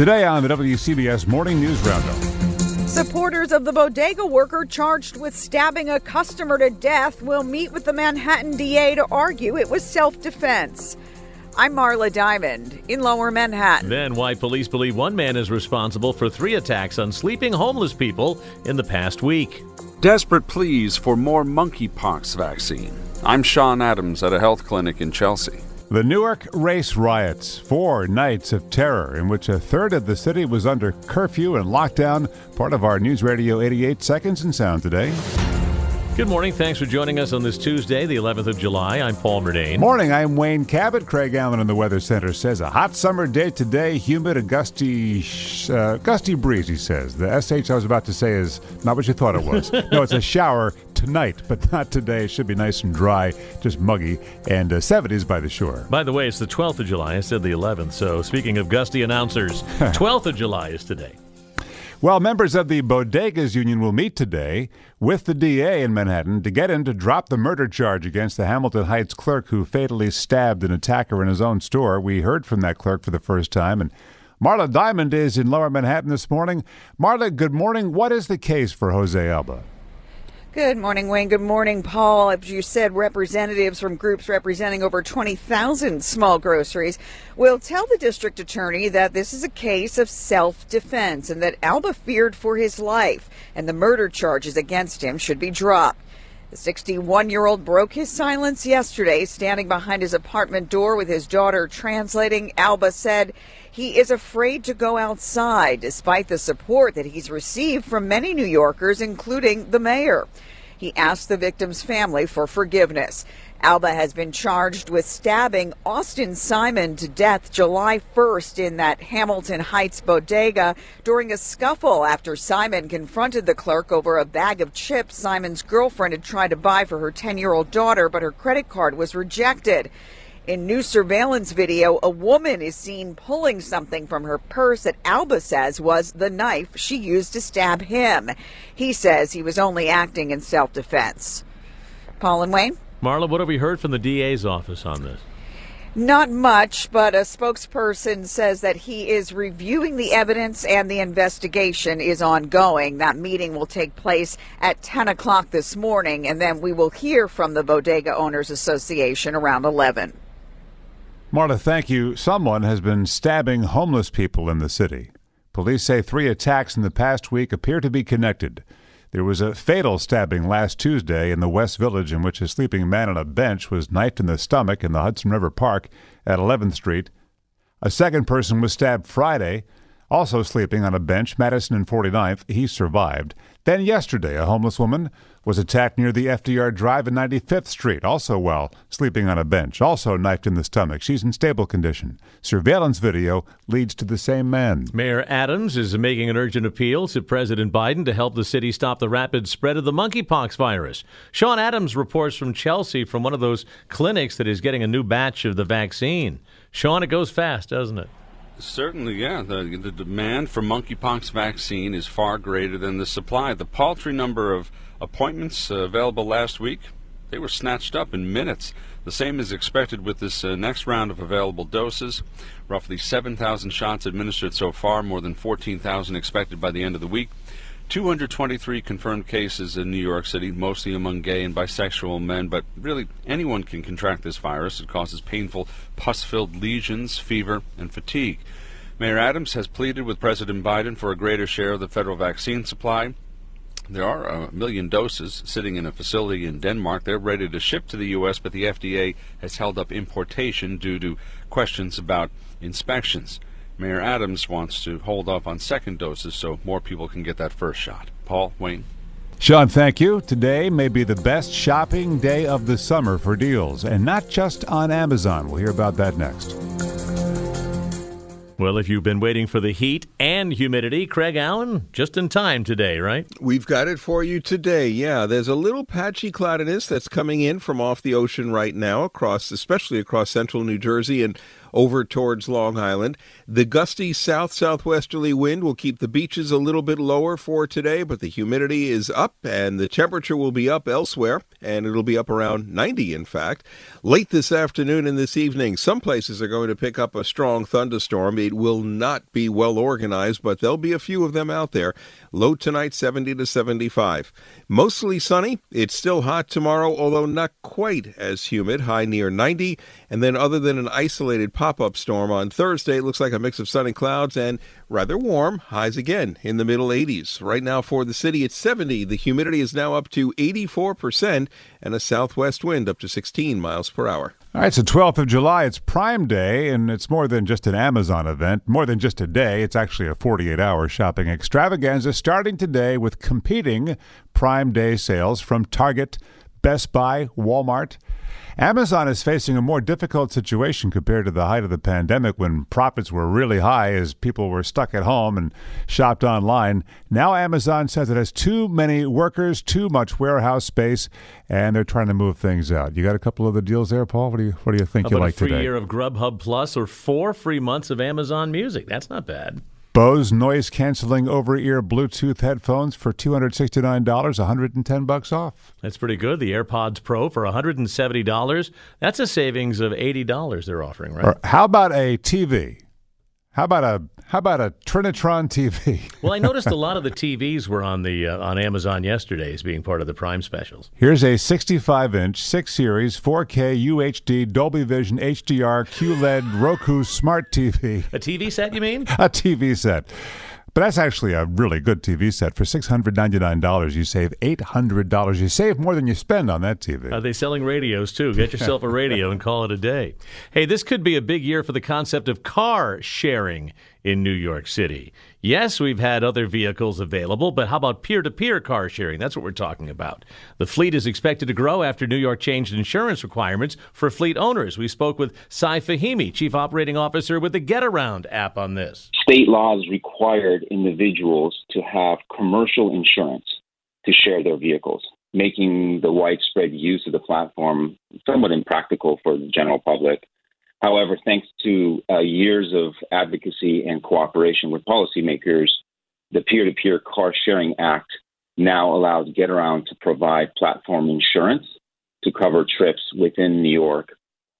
Today on the WCBS Morning News Roundup. Supporters of the bodega worker charged with stabbing a customer to death will meet with the Manhattan DA to argue it was self defense. I'm Marla Diamond in Lower Manhattan. Then, why police believe one man is responsible for three attacks on sleeping homeless people in the past week. Desperate pleas for more monkeypox vaccine. I'm Sean Adams at a health clinic in Chelsea. The Newark race riots, four nights of terror in which a third of the city was under curfew and lockdown. Part of our News Radio 88 Seconds in Sound today. Good morning. Thanks for joining us on this Tuesday, the 11th of July. I'm Paul Murnane. Morning. I'm Wayne Cabot. Craig Allen in the Weather Center says a hot summer day today, humid, a gusty, uh, gusty breeze. He says the sh I was about to say is not what you thought it was. no, it's a shower tonight, but not today. It should be nice and dry, just muggy, and uh, 70s by the shore. By the way, it's the 12th of July. I said the 11th. So speaking of gusty announcers, 12th of July is today. Well, members of the Bodegas Union will meet today with the DA in Manhattan to get him to drop the murder charge against the Hamilton Heights clerk who fatally stabbed an attacker in his own store. We heard from that clerk for the first time. And Marla Diamond is in Lower Manhattan this morning. Marla, good morning. What is the case for Jose Alba? Good morning, Wayne. Good morning, Paul. As you said, representatives from groups representing over 20,000 small groceries will tell the district attorney that this is a case of self defense and that Alba feared for his life and the murder charges against him should be dropped. The 61 year old broke his silence yesterday, standing behind his apartment door with his daughter translating. Alba said he is afraid to go outside despite the support that he's received from many New Yorkers, including the mayor. He asked the victim's family for forgiveness. Alba has been charged with stabbing Austin Simon to death July 1st in that Hamilton Heights bodega during a scuffle after Simon confronted the clerk over a bag of chips Simon's girlfriend had tried to buy for her 10 year old daughter, but her credit card was rejected. In new surveillance video, a woman is seen pulling something from her purse that Alba says was the knife she used to stab him. He says he was only acting in self defense. Paul and Wayne? Marla, what have we heard from the DA's office on this? Not much, but a spokesperson says that he is reviewing the evidence and the investigation is ongoing. That meeting will take place at 10 o'clock this morning, and then we will hear from the Bodega Owners Association around 11. Marla, thank you. Someone has been stabbing homeless people in the city. Police say three attacks in the past week appear to be connected. There was a fatal stabbing last Tuesday in the West Village in which a sleeping man on a bench was knifed in the stomach in the Hudson River Park at 11th Street. A second person was stabbed Friday, also sleeping on a bench, Madison and 49th. He survived. Then yesterday, a homeless woman was attacked near the FDR Drive and 95th Street, also while sleeping on a bench, also knifed in the stomach. She's in stable condition. Surveillance video leads to the same man. Mayor Adams is making an urgent appeal to President Biden to help the city stop the rapid spread of the monkeypox virus. Sean Adams reports from Chelsea from one of those clinics that is getting a new batch of the vaccine. Sean, it goes fast, doesn't it? Certainly, yeah. The, the demand for monkeypox vaccine is far greater than the supply. The paltry number of appointments uh, available last week, they were snatched up in minutes. The same is expected with this uh, next round of available doses. Roughly 7,000 shots administered so far, more than 14,000 expected by the end of the week. 223 confirmed cases in New York City, mostly among gay and bisexual men, but really anyone can contract this virus. It causes painful pus filled lesions, fever, and fatigue. Mayor Adams has pleaded with President Biden for a greater share of the federal vaccine supply. There are a million doses sitting in a facility in Denmark. They're ready to ship to the U.S., but the FDA has held up importation due to questions about inspections. Mayor Adams wants to hold off on second doses so more people can get that first shot. Paul, Wayne. Sean, thank you. Today may be the best shopping day of the summer for deals, and not just on Amazon. We'll hear about that next. Well, if you've been waiting for the heat and humidity, Craig Allen, just in time today, right? We've got it for you today. Yeah, there's a little patchy cloudiness that's coming in from off the ocean right now, across, especially across central New Jersey and over towards Long Island. The gusty south southwesterly wind will keep the beaches a little bit lower for today, but the humidity is up and the temperature will be up elsewhere, and it'll be up around 90, in fact. Late this afternoon and this evening, some places are going to pick up a strong thunderstorm. Will not be well organized, but there'll be a few of them out there. Low tonight, 70 to 75. Mostly sunny. It's still hot tomorrow, although not quite as humid, high near 90. And then, other than an isolated pop up storm on Thursday, it looks like a mix of sun and clouds and rather warm. Highs again in the middle 80s. Right now for the city, it's 70. The humidity is now up to 84%, and a southwest wind up to 16 miles per hour. All right, so 12th of July, it's Prime Day, and it's more than just an Amazon event, more than just a day. It's actually a 48 hour shopping extravaganza starting today with competing Prime Day sales from Target, Best Buy, Walmart. Amazon is facing a more difficult situation compared to the height of the pandemic when profits were really high as people were stuck at home and shopped online. Now, Amazon says it has too many workers, too much warehouse space, and they're trying to move things out. You got a couple of the deals there, Paul? What do you, what do you think How you like a free today? year of Grubhub Plus or four free months of Amazon Music? That's not bad. Bose noise canceling over ear Bluetooth headphones for $269, 110 bucks off. That's pretty good. The AirPods Pro for $170. That's a savings of $80 they're offering, right? Or how about a TV? How about a how about a Trinitron TV? Well, I noticed a lot of the TVs were on the uh, on Amazon yesterday as being part of the Prime specials. Here's a 65 inch, 6 series, 4K UHD, Dolby Vision, HDR, QLED, Roku Smart TV. A TV set, you mean? A TV set. But that's actually a really good TV set. For $699, you save $800. You save more than you spend on that TV. Are they selling radios too? Get yourself a radio and call it a day. Hey, this could be a big year for the concept of car sharing in New York City. Yes, we've had other vehicles available, but how about peer to peer car sharing? That's what we're talking about. The fleet is expected to grow after New York changed insurance requirements for fleet owners. We spoke with Sai Fahimi, Chief Operating Officer with the Getaround app on this. State laws required individuals to have commercial insurance to share their vehicles, making the widespread use of the platform somewhat impractical for the general public. However, thanks to uh, years of advocacy and cooperation with policymakers, the Peer to Peer Car Sharing Act now allows GetAround to provide platform insurance to cover trips within New York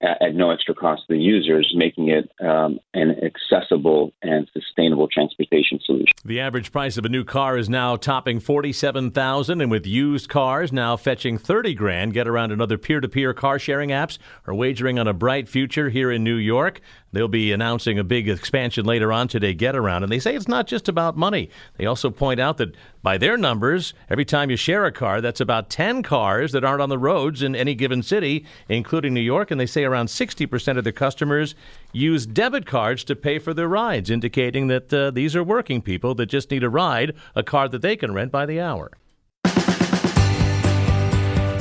at, at no extra cost to the users, making it um, an accessible and sustainable transportation solution. The average price of a new car is now topping 47,000 and with used cars now fetching 30 grand, Getaround another peer-to-peer car sharing apps are wagering on a bright future here in New York. They'll be announcing a big expansion later on today, Getaround. And they say it's not just about money. They also point out that by their numbers, every time you share a car, that's about 10 cars that aren't on the roads in any given city, including New York. And they say around 60% of their customers use debit cards to pay for their rides, indicating that uh, these are working people that just need a ride, a car that they can rent by the hour.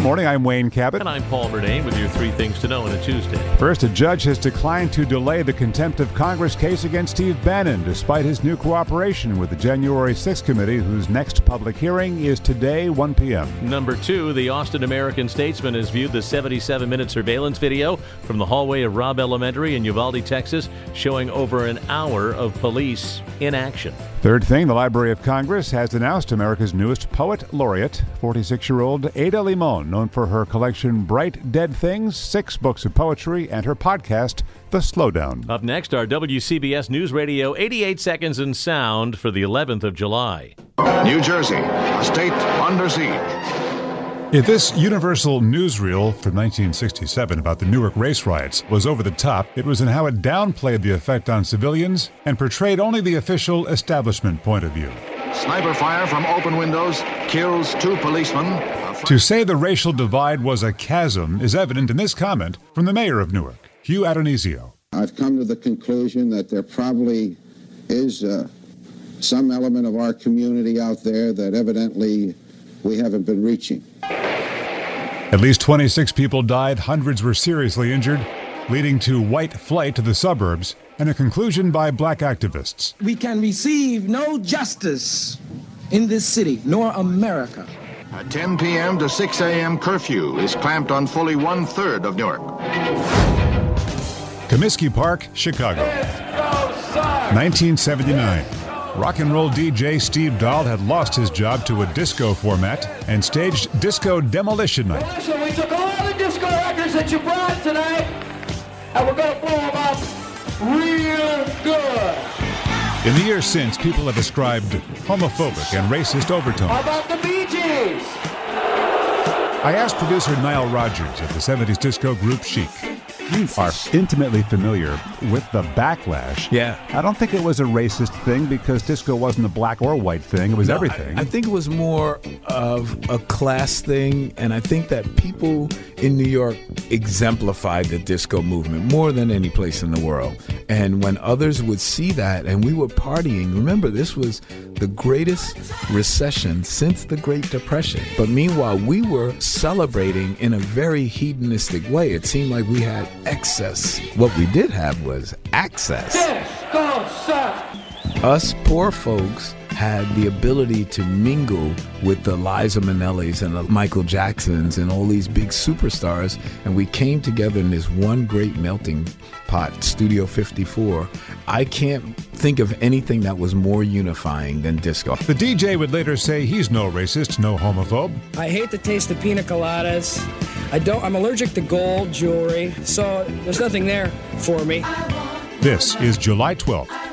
Morning, I'm Wayne Cabot. And I'm Paul Murnane with your three things to know on a Tuesday. First, a judge has declined to delay the contempt of Congress case against Steve Bannon, despite his new cooperation with the January 6th committee, whose next public hearing is today, 1 p.m. Number two, the Austin American Statesman has viewed the 77 minute surveillance video from the hallway of Robb Elementary in Uvalde, Texas, showing over an hour of police in action. Third thing, the Library of Congress has announced America's newest poet laureate, 46 year old Ada Limon, known for her collection Bright Dead Things, six books of poetry, and her podcast, The Slowdown. Up next, our WCBS News Radio 88 Seconds in Sound for the 11th of July. New Jersey, a state under siege. If this Universal newsreel from 1967 about the Newark race riots was over the top, it was in how it downplayed the effect on civilians and portrayed only the official establishment point of view. Sniper fire from open windows kills two policemen. To say the racial divide was a chasm is evident in this comment from the mayor of Newark, Hugh Addonizio. I've come to the conclusion that there probably is uh, some element of our community out there that evidently we haven't been reaching. At least 26 people died, hundreds were seriously injured, leading to white flight to the suburbs and a conclusion by black activists. We can receive no justice in this city, nor America. A 10 p.m. to 6 a.m. curfew is clamped on fully one third of Newark. Comiskey Park, Chicago. 1979. Rock and roll DJ Steve Dahl had lost his job to a disco format and staged Disco Demolition Night. So we took all the disco records that you brought tonight, and we're going to blow them up real good. In the years since, people have ascribed homophobic and racist overtones. How about the Bee Gees? I asked producer Nile Rodgers of the 70s disco group Chic. You are intimately familiar with the backlash. Yeah. I don't think it was a racist thing because disco wasn't a black or white thing. It was No, everything. I, I think it was more of a class thing, and I think that people in New York exemplified the disco movement more than any place in the world. And when others would see that, and we were partying, remember, this was the greatest recession since the Great Depression. But meanwhile, we were celebrating in a very hedonistic way. It seemed like we had excess. What we did have was access us poor folks had the ability to mingle with the Liza Minnellis and the Michael Jacksons and all these big superstars, and we came together in this one great melting pot, Studio 54. I can't think of anything that was more unifying than disco. the DJ would later say he's no racist, no homophobe. I hate the taste of pina coladas. I don't. I'm allergic to gold jewelry, so there's nothing there for me. This is July 12th.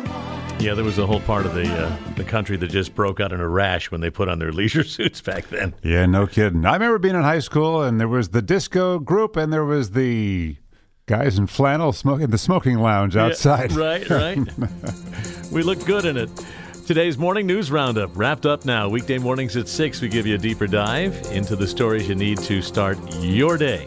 Yeah, there was a whole part of the uh, the country that just broke out in a rash when they put on their leisure suits back then. Yeah, no kidding. I remember being in high school and there was the disco group and there was the guys in flannel smoking the smoking lounge outside. Yeah, right, right. we look good in it. Today's morning news roundup wrapped up now. Weekday mornings at 6, we give you a deeper dive into the stories you need to start your day.